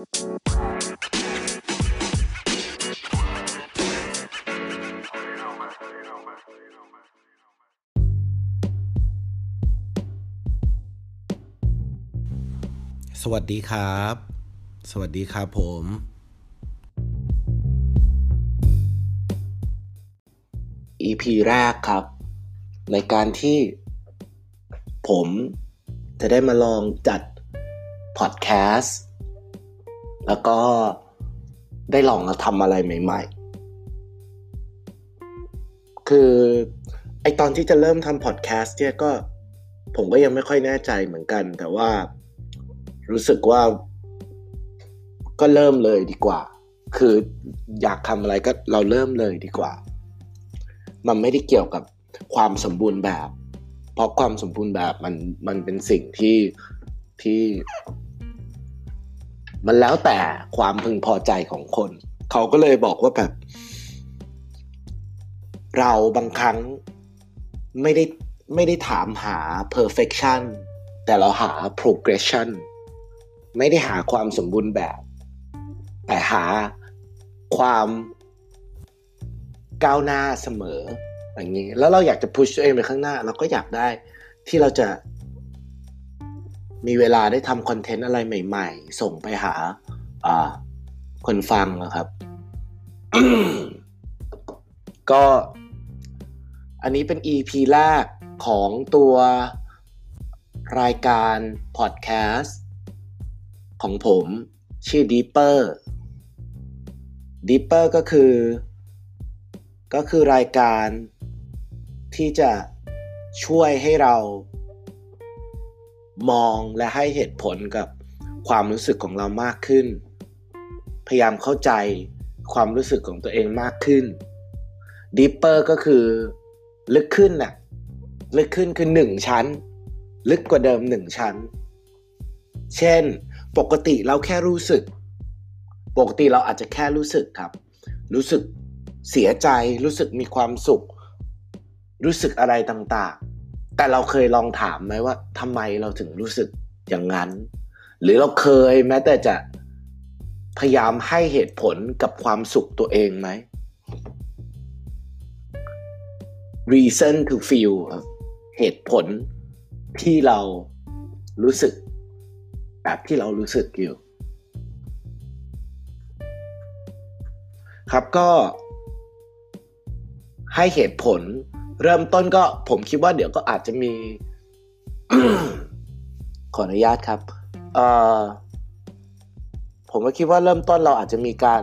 สวัสดีครับ สวัสดีครับผม EP แรกครับ ในการที่ผมจะได้มาลองจัดพอดแคสต์ แล้วก็ได้ลองทำอะไรใหม่ ๆ คือไอตอนที่จะเริ่มทำพอดแคสต์เนี่ยก็ผมก็ยังไม่ค่อยแน่ใจเหมือนกัน แต่ว่ารู้สึกว่าก็เริ่มเลยดีกว่า คืออยากทำอะไรก็เราเริ่มเลยดีกว่า มันไม่ได้เกี่ยวกับความสมบูรณ์แบบ เพราะความสมบูรณ์แบบมันมันเป็นสิ่งที่ที่ มันแล้วแต่ความพึงพอใจของคน เขาก็เลยบอกว่าแบบ เราบางครั้งไม่ได้ไม่ได้ถามหา perfection แต่เราหา progression ไม่ได้หาความสมบูรณ์แบบ แต่หาความก้าวหน้าเสมออย่างนี้ แล้วเราอยากจะพุชตัวเองไปข้างหน้า เราก็อยากได้ที่เราจะ มีเวลาได้ทำคอนเทนต์อะไรใหม่ๆ ส่งไปหาคนฟังนะครับ ก็อันนี้เป็น EP แรกของตัวรายการพอดแคสต์ของผมชื่อ Deeper Deeper ก็คือ ก็คือรายการที่จะช่วยให้เรา มองและให้เหตุผลกับความรู้สึกของเรามากขึ้น พยายามเข้าใจความรู้สึกของตัวเองมากขึ้น Deeper ก็คือลึกขึ้นน่ะลึกขึ้นคือหนึ่งชั้น ลึกกว่าเดิมหนึ่งชั้น เช่น ปกติเราแค่รู้สึก ปกติเราอาจจะแค่รู้สึกครับ รู้สึกเสียใจ รู้สึกมีความสุข รู้สึกอะไรต่าง แต่เราเคยลองถามไหมว่าทำไมเราถึงรู้สึกอย่างนั้น หรือเราเคยแม้แต่จะพยายามให้เหตุผลกับความสุขตัวเองไหม reason to feel ครับเหตุผลที่เรารู้สึก แบบที่เรารู้สึกอยู่ ครับก็ให้เหตุผล เริ่มต้นก็ผมคิดว่าเดี๋ยวก็อาจจะมี ขออนุญาตครับเอ่อผมก็คิดว่าเริ่มต้นเราอาจจะมีการ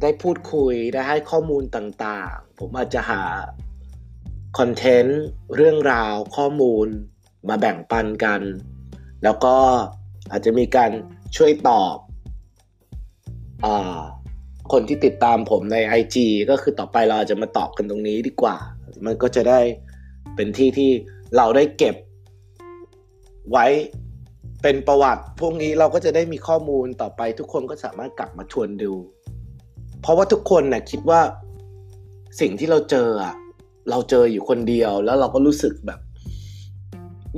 ได้พูดคุยได้ให้ข้อมูลต่างๆ ผมอาจจะหาคอนเทนต์เรื่องราวข้อมูลมาแบ่งปันกัน แล้วก็อาจจะมีการช่วยตอบอ คนที่ติดตามผมใน IG ก็คือต่อไปเราจจะมาตอบกันตรงนี้ดีกว่า มันก็จะได้เป็นที่ที่เราได้เก็บไว้เป็นประวัติ พวกนี้เราก็จะได้มีข้อมูลต่อไป ทุกคนก็สามารถกลับมาทวนดู เพราะว่าทุกคนนะ่ะคิดว่าสิ่งที่เราเจออะเราเจออยู่คนเดียวแล้วเราก็รู้สึกแบบ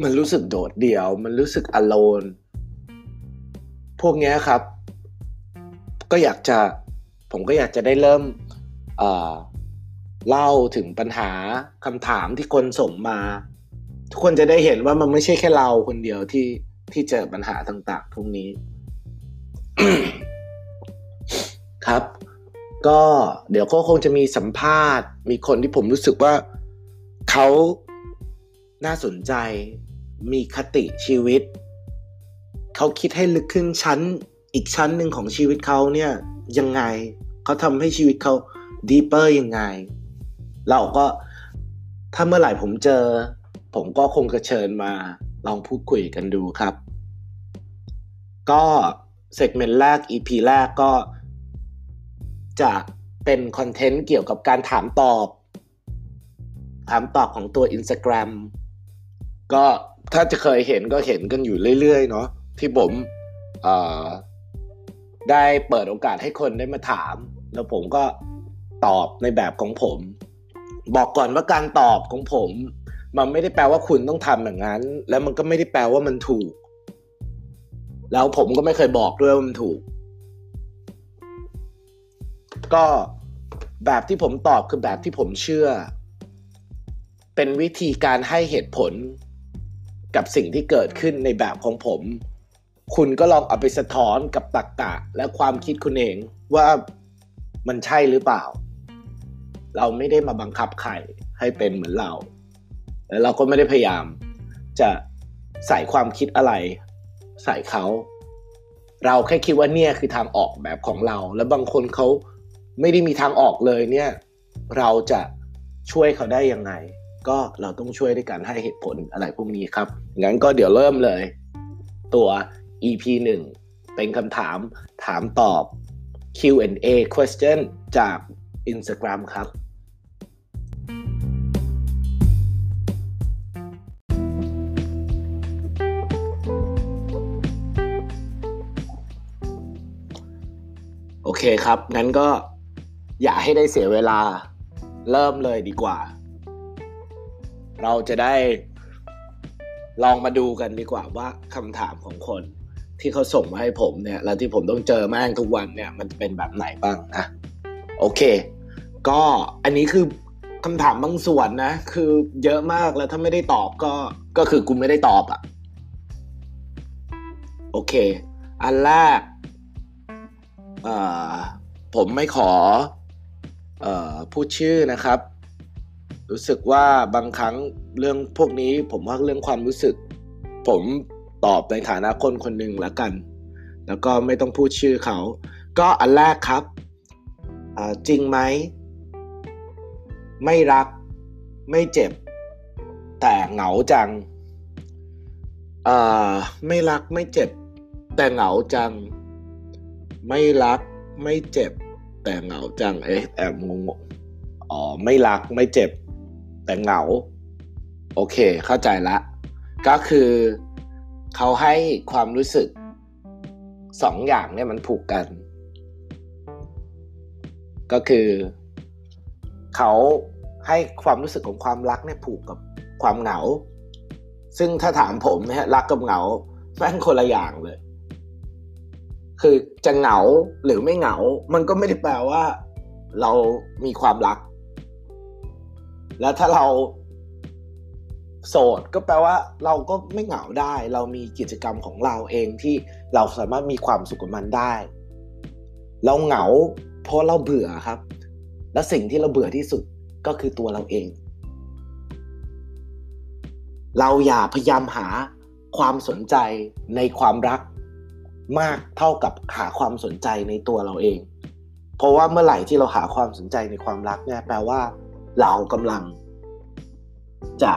มันรู้สึกโดดเดี่ยว มันรู้สึกอโลน พวกนี้ครับ ก็อยากจะ ผมก็อยากจะได้เริ่มเล่าถึงปัญหาคำถามที่คนส่งมา ทุกคนจะได้เห็นว่ามันไม่ใช่แค่เราคนเดียวที่ที่เจอปัญหาต่างๆพวกนี้ ครับ ก็เดี๋ยวก็คงจะมีสัมภาษณ์ มีคนที่ผมรู้สึกว่าเขาน่าสนใจ มีคติชีวิต เขาคิดให้ลึกขึ้นชั้นอีกชั้นหนึ่งของชีวิตเขาเนี่ยยังไง เขาทำให้ชีวิตเขาดีเปอร์ยังไง เราก็ถ้าเมื่อไหร่ผมเจอ ผมก็คงจะเชิญมาลองพูดคุยกันดูครับ ก็เซกเมนต์แรก EP แรกก็จะเป็นคอนเทนต์เกี่ยวกับการถามตอบ ถามตอบของตัว Instagram ก็ถ้าจะเคยเห็นก็เห็นกันอยู่เรื่อยๆ เนาะที่ผมได้เปิดโอกาสให้คนได้มาถาม แล้วผมก็ตอบในแบบของผม บอกก่อนว่าการตอบของผม มันไม่ได้แปลว่าคุณต้องทำอย่างนั้น แล้วมันก็ไม่ได้แปลว่ามันถูก แล้วผมก็ไม่เคยบอกด้วยว่ามันถูก ก็แบบที่ผมตอบคือแบบที่ผมเชื่อ เป็นวิธีการให้เหตุผลกับสิ่งที่เกิดขึ้นในแบบของผม คุณก็ลองเอาไปสะท้อนกับตรรกะและความคิดคุณเองว่า มันใช่หรือเปล่า เราไม่ได้มาบังคับใครให้เป็นเหมือนเรา แล้วเราก็ไม่ได้พยายามจะใส่ความคิดอะไร ใส่เขา เราแค่คิดว่าเนี่ยคือทางออกแบบของเรา แล้วบางคนเขาไม่ได้มีทางออกเลยเนี่ย เราจะช่วยเขาได้ยังไง ก็เราต้องช่วยด้วยการให้เหตุผลอะไรพวกนี้ครับ งั้นก็เดี๋ยวเริ่มเลย ตัว EP 1 เป็นคำถามถามตอบ Q&A question จาก Instagram ครับ โอเคครับ งั้นก็อย่าให้ได้เสียเวลาเริ่มเลยดีกว่า เราจะได้ลองมาดูกันดีกว่าว่าคำถามของคน ที่เขาส่งมาให้ผมเนี่ย แล้วที่ผมต้องเจอม่งทุกวันเนี่ย มันเป็นแบบไหนบ้างนะโอเค ก็อันนี้คือคำถามบางส่วนนะ คือเยอะมากแล้วถ้าไม่ได้ตอบก็ก็คือกูไม่ได้ตอบอะ่ะ โอเค อันแรกเอ่อผมไม่ขอเอ่อพูดชื่อนะครับ รู้สึกว่าบางครั้งเรื่องพวกนี้ผมว่าเรื่องความรู้สึก ผม ตอบในฐานะคนคนหนึ่งล้วกัน แล้วก็ไม่ต้องพูดชื่อเขา ก็อันแรกครับ จริงไหม ไม่รัก ไม่เจ็บ แต่เหงาจัง ไม่รักไม่เจ็บ แต่เหงาจัง ไม่รักไม่เจ็บ แต่เหงาจัง เอ๊ะแอบงงอ๋อ ไม่รักไม่เจ็บ แต่เหงา โอเค เข้าใจละ ก็คือ เขาให้ความรู้สึกสองอย่างเนี่ยมันผูกกัน ก็คือเขาให้ความรู้สึกของความรักเนี่ยผูกกับความเหงา ซึ่งถ้าถามผมนี่ยรักกับเหงาแม่งคนละอย่างเลย คือจะเหงาหรือไม่เหงา มันก็ไม่ได้แปลว่า เรามีความรัก แล้วถ้าเรา โสดก็แปลว่าเราก็ไม่เหงาได้ เรามีกิจกรรมของเราเองที่เราสามารถมีความสุขกับมันได้ เราเหงาเพราะเราเบื่อครับ และสิ่งที่เราเบื่อที่สุดก็คือตัวเราเอง เราอย่าพยายามหาความสนใจในความรักมากเท่ากับหาความสนใจในตัวเราเอง เพราะว่าเมื่อไหร่ที่เราหาความสนใจในความรักเนี่ยแปลว่า เรากำลัง จะ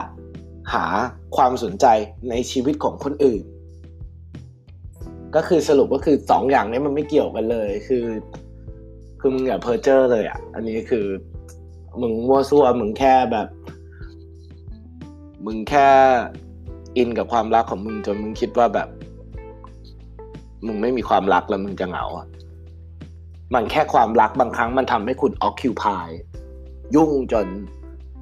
หาความสนใจในชีวิตของคนอื่น ก็คือสรุปก็คือสองอย่างนี้มันไม่เกี่ยวกันเลย คือ คือมึงอย่าเพอร์เจอร์เลยอะ อันนี้คือ มึงมั่วซั่วมึงแค่แบบ มึงแค่อินกับความรักของมึงจนมึงคิดว่าแบบ มึงไม่มีความรักแล้วมึงจะเหงาอะมันแค่ความรักบางครั้งมันทำให้คุณ occupied ยุ่งจน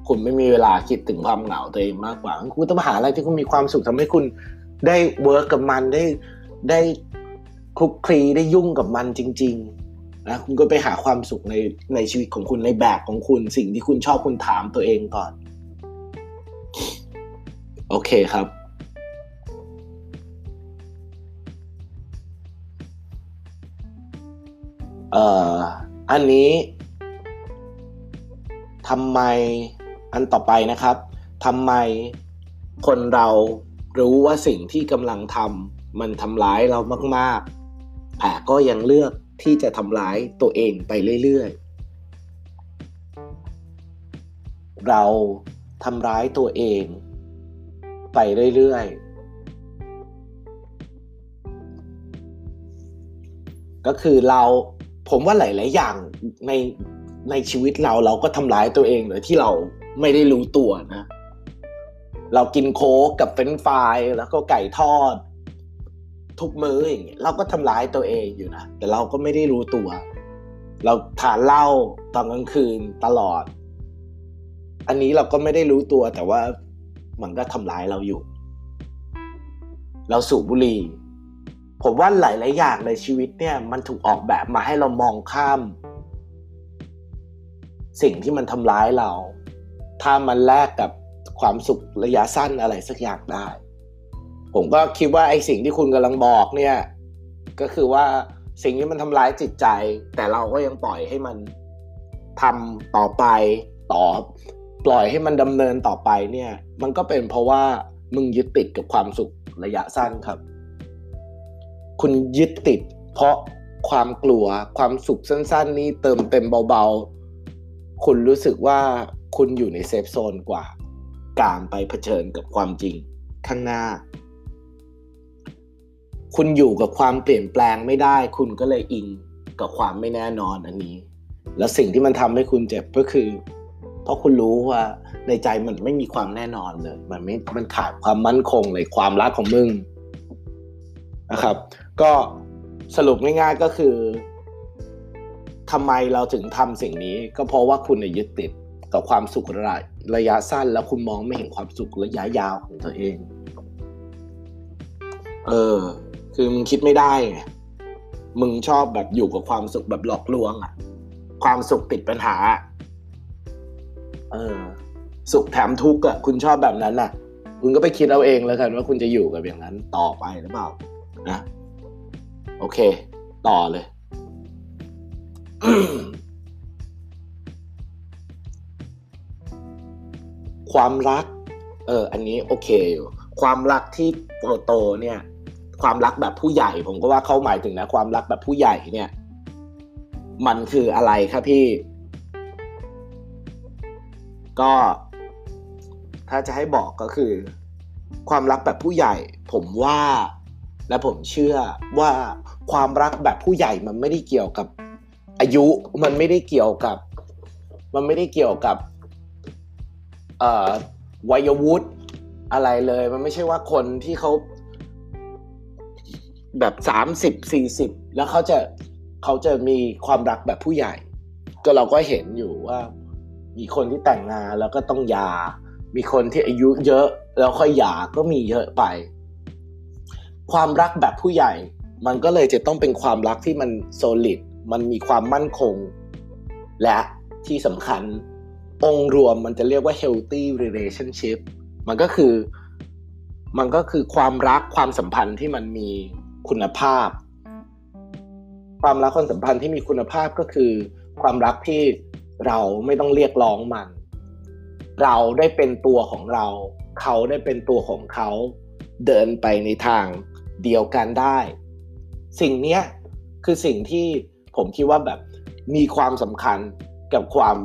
คุณไม่มีเวลาคิดถึงความเหงาตัวเองมากกว่า คุณต้องหาอะไรที่คุณมีความสุขทำให้คุณได้ work กับมันได้ได้คลุกคลีได้ยุ่งกับมันจริง ๆ นะคุณก็ไปหาความสุขในในชีวิตของคุณในแบบของคุณ สิ่งที่คุณชอบคุณถามตัวเองก่อน โอเคครับ เอ่ออันนี้ทำไม อันต่อไปนะครับทำไมคนเรารู้ว่าสิ่งที่กำลังทำมันทำร้ายเรามาก ๆ แต่ก็ยังเลือกที่จะทำร้ายตัวเองไปเรื่อย ๆ เราทำร้ายตัวเองไปเรื่อย ๆ ก็คือเราผมว่าหลาย ๆ อย่างในในชีวิตเราเราก็ทำร้ายตัวเองโดยที่เรา ไม่ได้รู้ตัวนะ เรากินโค้กกับเฟรนฟรายแล้วก็ไก่ทอด ทุกมื้ออย่างเงี้ยเราก็ทำร้ายตัวเองอยู่นะแต่เราก็ไม่ได้รู้ตัว เราทานเหล้าตอนกลางคืนตลอด อันนี้เราก็ไม่ได้รู้ตัว แต่ว่ามันก็ทำร้ายเราอยู่ เราสูบบุหรี่ผมว่าหลาย ๆ อย่างในชีวิตเนี่ย มันถูกออกแบบมาให้เรามองข้าม สิ่งที่มันทำร้ายเรา ถ้ามันแลกกับความสุขระยะสั้นอะไรสักอย่างได้ ผมก็คิดว่าไอ้สิ่งที่คุณกำลังบอกเนี่ย ก็คือว่าสิ่งที่มันทำร้ายจิตใจ แต่เราก็ยังปล่อยให้มันทำต่อไปต่อปล่อยให้มันดำเนินต่อไปเนี่ย มันก็เป็นเพราะว่ามึงยึดติดกับความสุขระยะสั้นครับ คุณยึดติด เพราะความกลัวความสุขสั้น ๆ นี้เติมเต็มเบาๆ คุณรู้สึกว่า คุณอยู่ในเซฟโซนกว่า การไปเผชิญกับความจริงข้างหน้า คุณอยู่กับความเปลี่ยนแปลงไม่ได้ คุณก็เลยอิงกับความไม่แน่นอนอันนี้ แล้วสิ่งที่มันทำให้คุณเจ็บก็คือ เพราะคุณรู้ว่าในใจมันไม่มีความแน่นอนเลย มันไม่มันขาดความมั่นคงเลยความรักของมึงนะครับ ก็สรุปง่ายๆก็คือทำไมเราถึงทำสิ่งนี้ก็เพราะว่าคุณยึดติด กับความสุขระระยะสั้น แล้วคุณมองไม่เห็นความสุขระยะยาวของตัวเอง เออ คือมึงคิดไม่ได้ไงมึงชอบแบบอยู่กับความสุขแบบหลอกลวงอะความสุขติดปัญหา เออ สุขแถมทุกข์อะคุณชอบแบบนั้นน่ะ คุณก็ไปคิดเอาเองแล้วกันว่าคุณจะอยู่กับอย่างนั้นต่อไปหรือเปล่า นะ โอเค ต่อเลย ความรัก เออ อันนี้โอเคอยู่ความรักที่โตโตเนี่ย ความรักแบบผู้ใหญ่ ผมก็ว่าเขาหมายถึงนะ ความรักแบบผู้ใหญ่เนี่ย มันคืออะไรครับพี่ ก็ ถ้าจะให้บอกก็คือ ความรักแบบผู้ใหญ่ ผมว่า และผมเชื่อว่าความรักแบบผู้ใหญ่มันไม่ได้เกี่ยวกับอายุมันไม่ได้เกี่ยวกับ มันไม่ได้เกี่ยวกับ วัยวุฒิอะไรเลย มันไม่ใช่ว่าคนที่เขาแบบสามสิบสี่สิบแล้วเขาจะเขาจะมีความรักแบบผู้ใหญ่ ก็เราก็เห็นอยู่ว่า มีคนที่แต่งงานแล้วก็ต้องหย่ามีคนที่อายุเยอะแล้วค่อยหย่าก็มีเยอะไป ความรักแบบผู้ใหญ่ มันก็เลยจะต้องเป็นความรักที่มันโซลิดมันมีความมั่นคง และที่สำคัญ องค์รวมมันจะเรียกว่า healthy relationship มันก็คือ มันก็คือความรักความสัมพันธ์ที่มันมีคุณภาพ ความรักความสัมพันธ์ที่มีคุณภาพก็คือ ความรักที่เราไม่ต้องเรียกร้องมัน เราได้เป็นตัวของเรา เขาได้เป็นตัวของเขาเดินไปในทางเดียวกันได้ สิ่งนี้คือสิ่งที่ผมคิดว่าแบบมีความสำคัญกับความ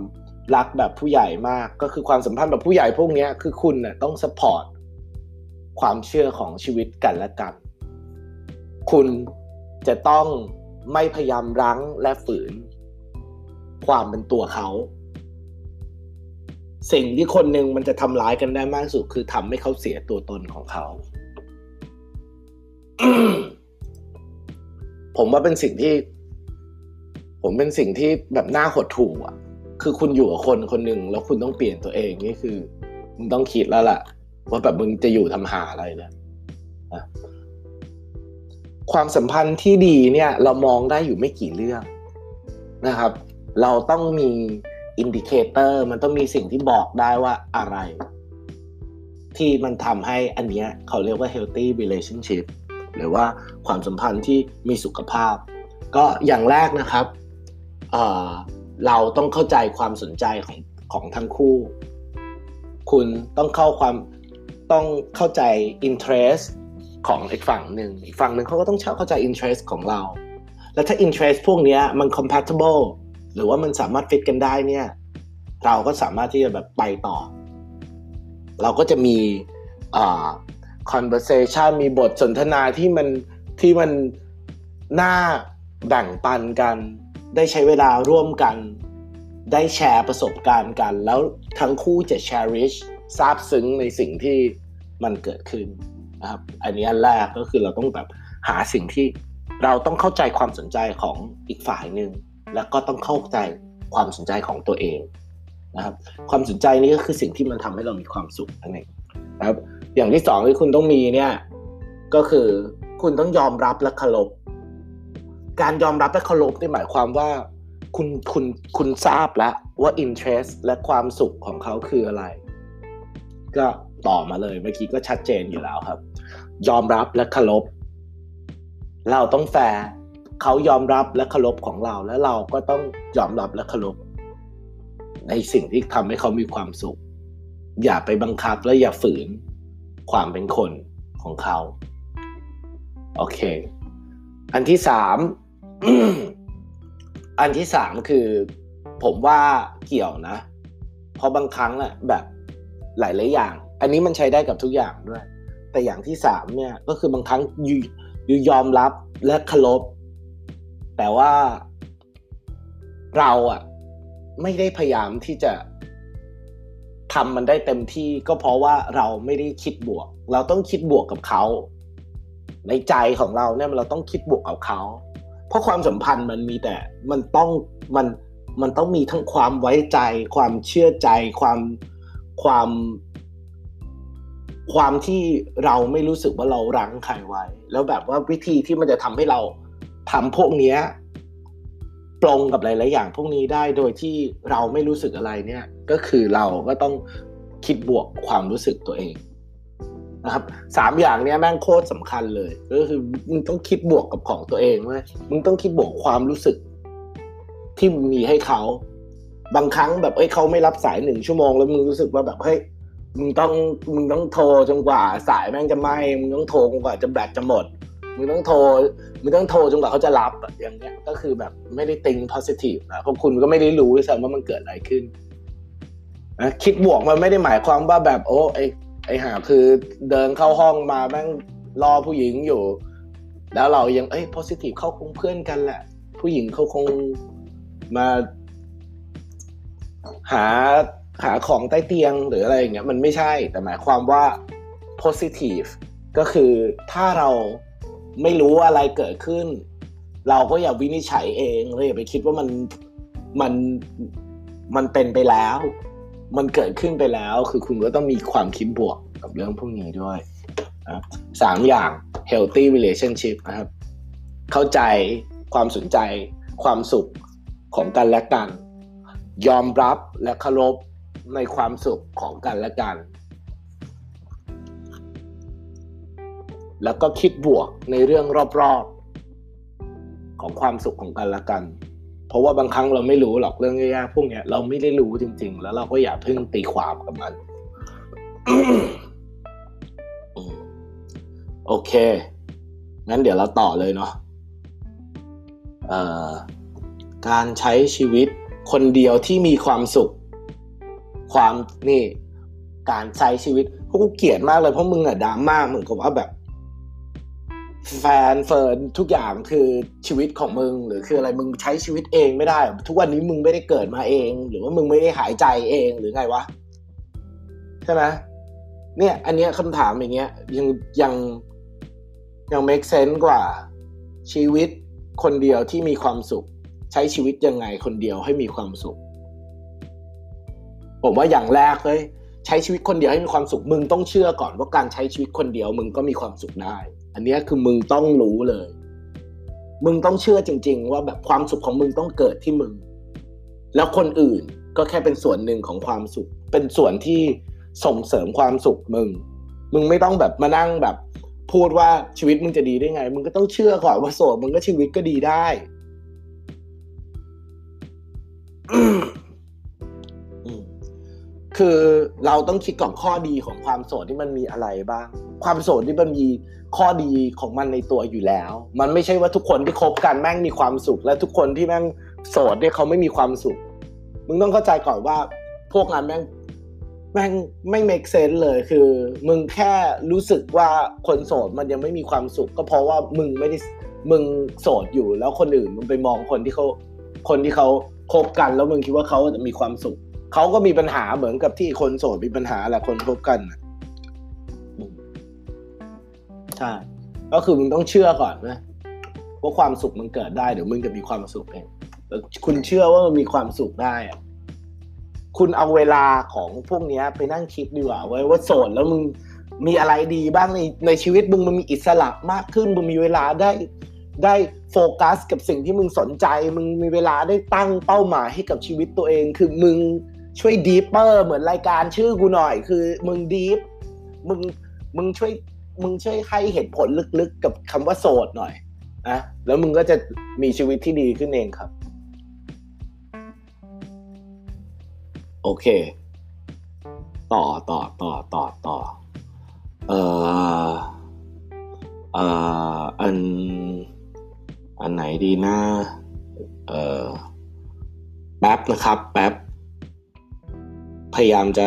รักแบบผู้ใหญ่มากก็คือความสัมพันธ์แบบผู้ใหญ่พวกนี้คือคุณน่ะต้องสปอร์ตความเชื่อของชีวิตกันและกัน คุณจะต้องไม่พยายามรั้งและฝืน ความเป็นตัวเขา สิ่งที่คนหนึ่งมันจะทำร้ายกันได้มากสุดคือทำให้เขาเสียตัวตนของเขา ผมว่าเป็นสิ่งที่ ผมเป็นสิ่งที่แบบน่าหดถู่อะ คือคุณอยู่กับคนคนหนึ่งแล้วคุณต้องเปลี่ยนตัวเองนี่คือมึงต้องคิดแล้วล่ะ ว่าแบบมึงจะอยู่ทำหาอะไรเนี่ยความสัมพันธ์ที่ดีเนี่ย เรามองได้อยู่ไม่กี่เรื่องนะครับ เราต้องมี indicator มันต้องมีสิ่งที่บอกได้ว่าอะไร ที่มันทำให้อันเนี้ยเขาเรียกว่า healthy relationship หรือว่าความสัมพันธ์ที่มีสุขภาพ ก็อย่างแรกนะครับ เราต้องเข้าใจความสนใจของของทั้งคู่ คุณต้องเข้าความต้องเข้าใจ interest ของอีกฝั่งหนึ่งอีกฝั่งหนึ่งเขาก็ต้องเข้าใจ interest ของเรา แล้วถ้า interest พวกนี้มัน compatible หรือว่ามันสามารถฟิตกันได้เนี่ย เราก็สามารถที่จะแบบไปต่อ เราก็จะมี conversation มีบทสนทนาที่มันที่มันน่าแบ่งปันกัน ได้ใช้เวลาร่วมกัน ได้แชร์ประสบการณ์กัน แล้วทั้งคู่จะ cherish ซาบซึ้งในสิ่งที่มันเกิดขึ้นนะครับ อันนี้อันแรกก็คือเราต้องแบบหาสิ่งที่เราต้องเข้าใจความสนใจของอีกฝ่ายหนึ่งแล้วก็ต้องเข้าใจความสนใจของตัวเองนะครับ ความสนใจนี้ก็คือสิ่งที่มันทำให้เรามีความสุขนั่นเองนะครับ อย่างที่สองที่คุณต้องมีเนี่ยก็คือคุณต้องยอมรับและเคารพ การยอมรับและเคารพนี่หมายความว่า คุณคุณคุณทราบแล้วว่า interest และความสุขของเขาคืออะไร ก็ต่อมาเลยเมื่อกี้ก็ชัดเจนอยู่แล้วครับ ยอมรับและเคารพเราต้องแฟร์เขายอมรับและเคารพของเรา แล้วเราก็ต้องยอมรับและเคารพในสิ่งที่ทำให้เขามีความสุข อย่าไปบังคับและอย่าฝืนความเป็นคนของเขา โอเค อันที่สามอันที่สามคือ ผมว่าเกี่ยวนะเพราะบางครั้งอะแบบหลายๆอย่าง อันนี้มันใช้ได้กับทุกอย่างด้วย แต่อย่างที่สามเนี่ย ก็คือบางครั้งยูยูยอมรับและเคารพแต่ว่าเราอะไม่ได้พยายามที่จะทำมันได้เต็มที่ก็เพราะว่าเราไม่ได้คิดบวก เราต้องคิดบวกกับเขา ในใจของเราเนี่ยเราต้องคิดบวกกับเขาเพราะความสัมพันธ์มันมีแต่มันต้องมันมันต้องมีทั้งความไว้ใจ ความเชื่อใจ ความความ ความที่เราไม่รู้สึกว่าเรารั้งใครไว้ แล้วแบบว่าวิธีที่มันจะทำให้เราทำพวกเนี้ยปรงกับหลายๆอย่าง พวกนี้ได้โดยที่เราไม่รู้สึกอะไรเนี่ย ก็คือเราก็ต้องคิดบวกความรู้สึกตัวเอง นะครับสามอย่างเนี้ยแม่งโคตรสำคัญเลย ก็คือมึงต้องคิดบวกกับของตัวเองเว้ยมึงต้องคิดบวกความรู้สึก ที่มีให้เขา บางครั้งแบบเอ้ยเขาไม่รับสายหนึ่งชั่วโมงแล้วมึงรู้สึกว่าแบบเฮ้ยมึงต้องมึงต้องโทรจนกว่า สายแม่งจะไหมมึงต้องโทรจนกว่าจะแบตจะหมดมึงต้องโทรมึงต้องโทรจนกว่าเขาจะรับอย่างเงี้ย ก็คือแบบไม่ได้ติง positive นะเพราะคุณก็ไม่ได้รู้ด้วยซ้ำว่ามันเกิดอะไรขึ้นนะคิดบวกมันไม่ได้หมายความว่าแบบโอ้ไอ ไอหาคือเดินเข้าห้องมาแม่งรอผู้หญิงอยู่ แล้วเรายังเอ้ย positive เข้าคงเพื่อนกันแหละ ผู้หญิงเขาคงมาหาหาของใต้เตียงหรืออะไรอย่างเงี้ยมันไม่ใช่แต่หมายความว่า positive ก็คือถ้าเราไม่รู้อะไรเกิดขึ้น เราก็อย่าวินิจฉัยเองเลยอย่าไปคิดว่ามันมันมันเป็นไปแล้ว มันเกิดขึ้นไปแล้ว คือคุณก็ต้องมีความคิดบวกกับเรื่องพวกนี้ด้วยนะสามอย่าง healthy relationship นะครับ เข้าใจความสนใจ ความสุขของกันและกัน ยอมรับและเคารพในความสุขของกันและกัน แล้วก็คิดบวกในเรื่องรอบๆ ของความสุขของกันและกัน เพราะว่าบางครั้งเราไม่รู้หรอกเรื่องแย่ๆพวกเนี้ยเราไม่ได้รู้จริง ๆ แล้วเราก็อย่าเพิ่งตีความกับมันโอเค งั้นเดี๋ยวเราต่อเลยเนาะการใช้ชีวิตคนเดียวที่มีความสุข ความนี่ การใช้ชีวิตพวกกูเกลียดมากเลยเพราะมึงอะดราม่าเหมือนกับว่าแบบ แฟนเฟิร์นทุกอย่างคือชีวิตของมึง หรือคืออะไรมึงใช้ชีวิตเองไม่ได้ ทุกวันนี้มึงไม่ได้เกิดมาเอง หรือว่ามึงไม่ได้หายใจเองหรือไงวะใช่ไหมเนี่ย อันเนี้ยคำถามอย่างเงี้ย ยังยังยัง make sense กว่า ชีวิตคนเดียวที่มีความสุข ใช้ชีวิตยังไงคนเดียวให้มีความสุข ผมว่าอย่างแรกเลยใช้ชีวิตคนเดียวให้มีความสุข มึงต้องเชื่อก่อนว่าการใช้ชีวิตคนเดียวมึงก็มีความสุขได้ อันนี้คือมึงต้องรู้เลย มึงต้องเชื่อจริง ๆ ว่าแบบความสุขของมึงต้องเกิดที่มึง แล้วคนอื่นก็แค่เป็นส่วนหนึ่งของความสุข เป็นส่วนที่ส่งเสริมความสุขมึง มึงไม่ต้องแบบมานั่งแบบ พูดว่าชีวิตมึงจะดีได้ไง มึงก็ต้องเชื่อก่อนว่าโสดมึงก็ชีวิตก็ดีได้ คือเราต้องคิดก่อนข้อดีของความโสดที่มันมีอะไรบ้าง ความโสดที่มันมีข้อดีของมันในตัวอยู่แล้ว มันไม่ใช่ว่าทุกคนที่คบกันแม่งมีความสุข และทุกคนที่แม่งโสดเนี่ยเขาไม่มีความสุข มึงต้องเข้าใจก่อนว่าพวกนั้นแม่งแม่งไม่ make sense เลยคือ มึงแค่รู้สึกว่าคนโสดมันยังไม่มีความสุข ก็เพราะว่ามึงไม่ได้มึงโสดอยู่แล้วคนอื่นมึงไปมองคนที่เขาคนที่เขาคบกัน แล้วมึงคิดว่าเขาจะมีความสุข เขาก็มีปัญหาเหมือนกับที่คนโสดมีปัญหาแหละคนคบกันใช่ก็คือมึงต้องเชื่อก่อนนะว่าความสุขมันเกิดได้เดี๋ยวมึงจะมีความสุขเองคุณเชื่อว่ามันมีความสุขได้อะคุณเอาเวลาของพวกนี้ไปนั่งคิดดีกว่าไว้ว่าโสดแล้วมึงมีอะไรดีบ้างในในชีวิตมึงมันมีอิสระมากขึ้นมึงมีเวลาได้ได้โฟกัสกับสิ่งที่มึงสนใจ มึงมีเวลาได้ตั้งเป้าหมายให้กับชีวิตตัวเอง คือมึง ช่วย deeper เหมือนรายการชื่อกูหน่อย คือ มึง deep มึงมึงช่วย มึงช่วยให้เหตุผลลึกๆกับคำว่าโสดหน่อยนะแล้วมึงก็จะมีชีวิตที่ดีขึ้นเองครับ โอเค ต่อต่อต่อต่อต่อเอ่อเอ่ออัน อันไหนดีนะเอ่อแป๊บนะครับ แป๊บ ยายามจะ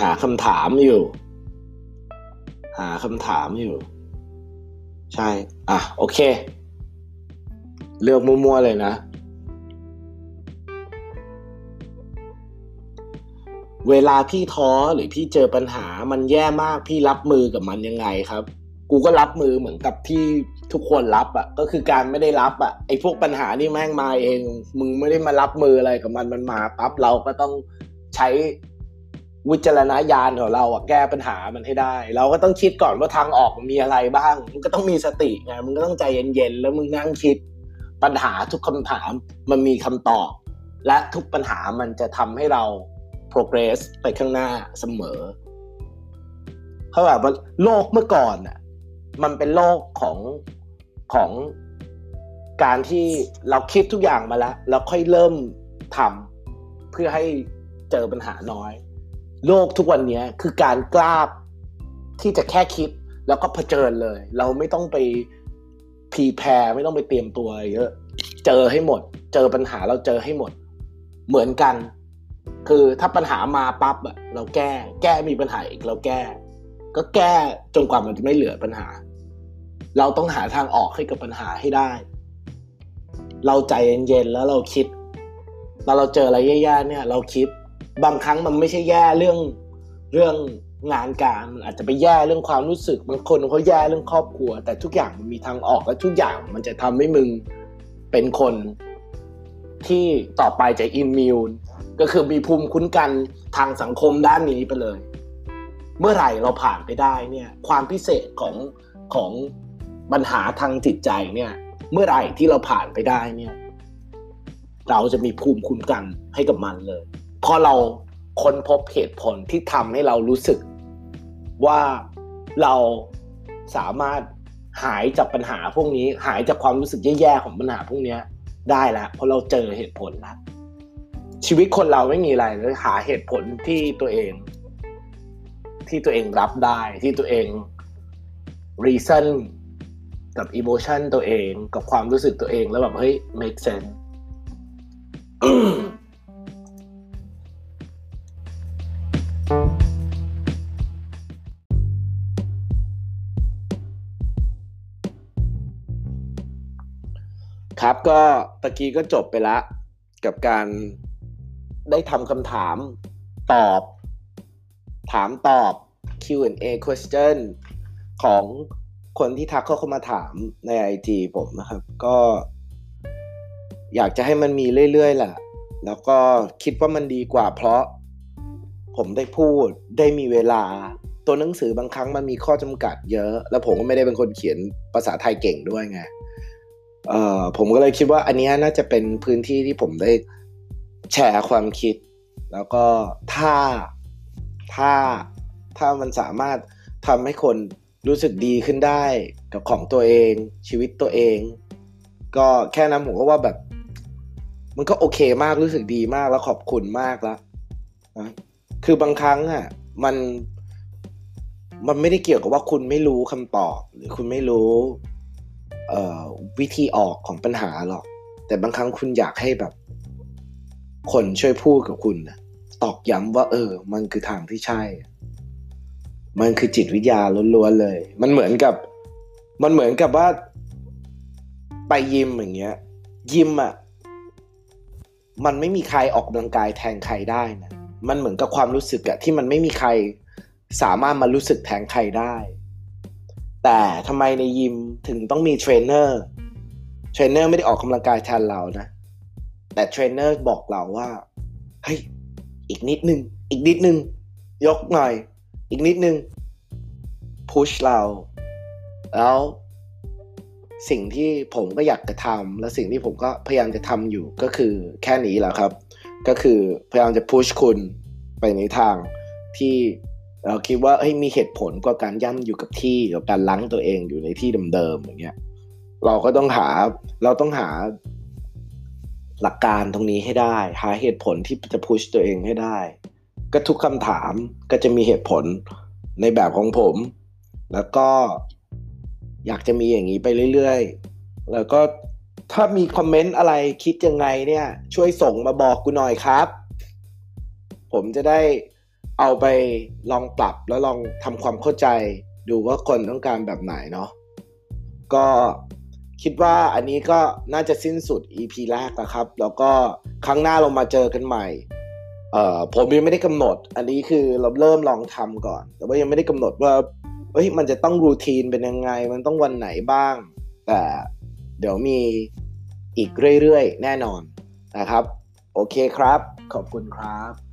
หาคำถามอยู่ หาคำถามอยู่ ใช่ อะ โอเค เลือกมั่วๆเลยนะ เวลาพี่ท้อหรือพี่เจอปัญหามันแย่มากพี่รับมือกับมันยังไงครับ กูก็รับมือเหมือนกับที่ทุกคนรับอะ่ะ ก็คือการไม่ได้รับอะ่ะไอ้พวกปัญหานี่แม่งมาเอง มึงไม่ได้มารับมืออะไรกับมันมันมาปั๊บเราก็ต้อง ใช้วิจารณญาณของเราอะแก้ปัญหามันให้ได้ เราก็ต้องคิดก่อนว่าทางออกมีอะไรบ้างมึงก็ต้องมีสติไงมึงก็ต้องใจเย็นๆ แล้วมึงนั่งคิด ปัญหาทุกคำถามมันมีคำตอบ และทุกปัญหามันจะทำให้เรา progress ไปข้างหน้าเสมอ เพราะแบบว่าโลกเมื่อก่อนอะมันเป็นโลกของของการที่เราคิดทุกอย่างมาแล้ว แล้วค่อยเริ่มทำเพื่อให้ เจอปัญหาน้อย โลกทุกวันนี้คือการกล้าที่จะแค่คิดแล้วก็เผชิญเลย เราไม่ต้องไปพรีแพร์ไม่ต้องไปเตรียมตัวเยอะ เจอให้หมด เจอปัญหาเราเจอให้หมด เหมือนกัน คือถ้าปัญหามาปั๊บอะเราแก้ แก้มีปัญหาอีกเราแก้ ก็แก้จนกว่ามันจะไม่เหลือปัญหา เราต้องหาทางออกให้กับปัญหาให้ได้ เราใจเย็นๆแล้วเราคิดแล้วเราเจออะไรแย่ๆเนี่ย เราคิด บางครั้งมันไม่ใช่แย่เรื่องเรื่องงานการมันอาจจะไปแย่เรื่องความรู้สึกบางคนเขาแย่เรื่องครอบครัว แต่ทุกอย่างมันมีทางออกและทุกอย่างมันจะทำให้มึงเป็นคนที่ต่อไปจะอิมมิวก็คือมีภูมิคุ้นกันทางสังคมด้านนี้ไปเลย เมื่อไหร่เราผ่านไปได้เนี่ย ความพิเศษของของปัญหาทางจิตใจเนี่ย เมื่อไหร่ที่เราผ่านไปได้เนี่ย เราจะมีภูมิคุ้มกันให้กับมันเลย พอเราค้นพบเหตุผลที่ทำให้เรารู้สึก ว่าเราสามารถหายจากปัญหาพวกนี้ หายจากความรู้สึกแย่ๆของปัญหาพวกนี้ได้แล้วเพราะเราเจอเหตุผลแล้วชีวิตคนเราไม่มีอะไรเลยหาเหตุผลที่ตัวเอง ที่ตัวเองรับได้ที่ตัวเอง reason กับ emotion ตัวเอง กับความรู้สึกตัวเองแล้วแบบเฮ้ย make sense ก็ตะกี้ก็จบไปละกับการได้ทำคำถามตอบ ถามตอบ Q&A question ของคนที่ทักเข้ามาถามในไอจีผมนะครับ ก็ อยากจะให้มันมีเรื่อยๆแหละแล้วก็คิดว่ามันดีกว่าเพราะ ผมได้พูดได้มีเวลา ตัวหนังสือบางครั้งมันมีข้อจำกัดเยอะ แล้วผมก็ไม่ได้เป็นคนเขียนภาษาไทยเก่งด้วยไง เอ่อผมก็เลยคิดว่าอันนี้น่าจะเป็นพื้นที่ที่ผมได้แชร์ความคิด แล้วก็ถ้าถ้าถ้ามันสามารถทำให้คนรู้สึกดีขึ้นได้กับของตัวเอง ชีวิตตัวเอง ก็แค่นั้นผมก็ว่าแบบ มันก็โอเคมากรู้สึกดีมากแล้วขอบคุณมากแล้วนะคือบางครั้งอะมันมันไม่ได้เกี่ยวกับว่าคุณไม่รู้คำตอบ หรือคุณไม่รู้ วิธีออกของปัญหาหรอก แต่บางครั้งคุณอยากให้แบบ คนช่วยพูดกับคุณตอกย้ำว่า เออ มันคือทางที่ใช่ มันคือจิตวิทยาล้วนๆเลย มันเหมือนกับ มันเหมือนกับว่า ไปยิมอย่างเงี้ย ยิมอะมันไม่มีใครออกกำลังกายแทนใครได้นะ มันเหมือนกับความรู้สึกอะที่มันไม่มีใครสามารถมารู้สึกแทนใครได้ แต่ทำไมในยิมถึงต้องมีเทรนเนอร์เทรนเนอร์ไม่ได้ออกกำลังกายแทนเรานะ แต่เทรนเนอร์บอกเราว่าเฮ้ยอีกนิดนึง อีกนิดนึง ยกหน่อย อีกนิดนึง push เรา แล้วสิ่งที่ผมก็อยากจะทำและสิ่งที่ผมก็พยายามจะทำอยู่ก็คือแค่นี้แหละครับ ก็คือพยายามจะพุชคุณไปในทางที่ เราคิดว่าเฮ้ยมีเหตุผลกว่าการย่ำอยู่กับที่กับการล้างตัวเองอยู่ในที่เดิมๆอย่างเงี้ยเราก็ต้องหาเราต้องหาหลักการตรงนี้ให้ได้ หาเหตุผลที่จะพุชตัวเองให้ได้ ก็ทุกคำถามก็จะมีเหตุผลในแบบของผม แล้วก็อยากจะมีอย่างนี้ไปเรื่อยๆ แล้วก็ถ้ามีคอมเมนต์อะไรคิดยังไงเนี่ย ช่วยส่งมาบอกกูหน่อยครับ ผมจะได้ เอาไปลองปรับแล้วลองทำความเข้าใจ ดูว่าคนต้องการแบบไหนเนาะก็คิดว่าอันนี้ก็น่าจะสิ้นสุด EP แรกแล้วครับ แล้วก็ครั้งหน้าเรามาเจอกันใหม่เอ่อผมยังไม่ได้กำหนด อันนี้คือเราเริ่มลองทำก่อน แต่ว่ายังไม่ได้กำหนดว่าเฮ้ยมันจะต้องรูทีนเป็นยังไง มันต้องวันไหนบ้าง แต่เดี๋ยวมีอีกเรื่อยๆ แน่นอนนะครับ โอเคครับ ขอบคุณครับ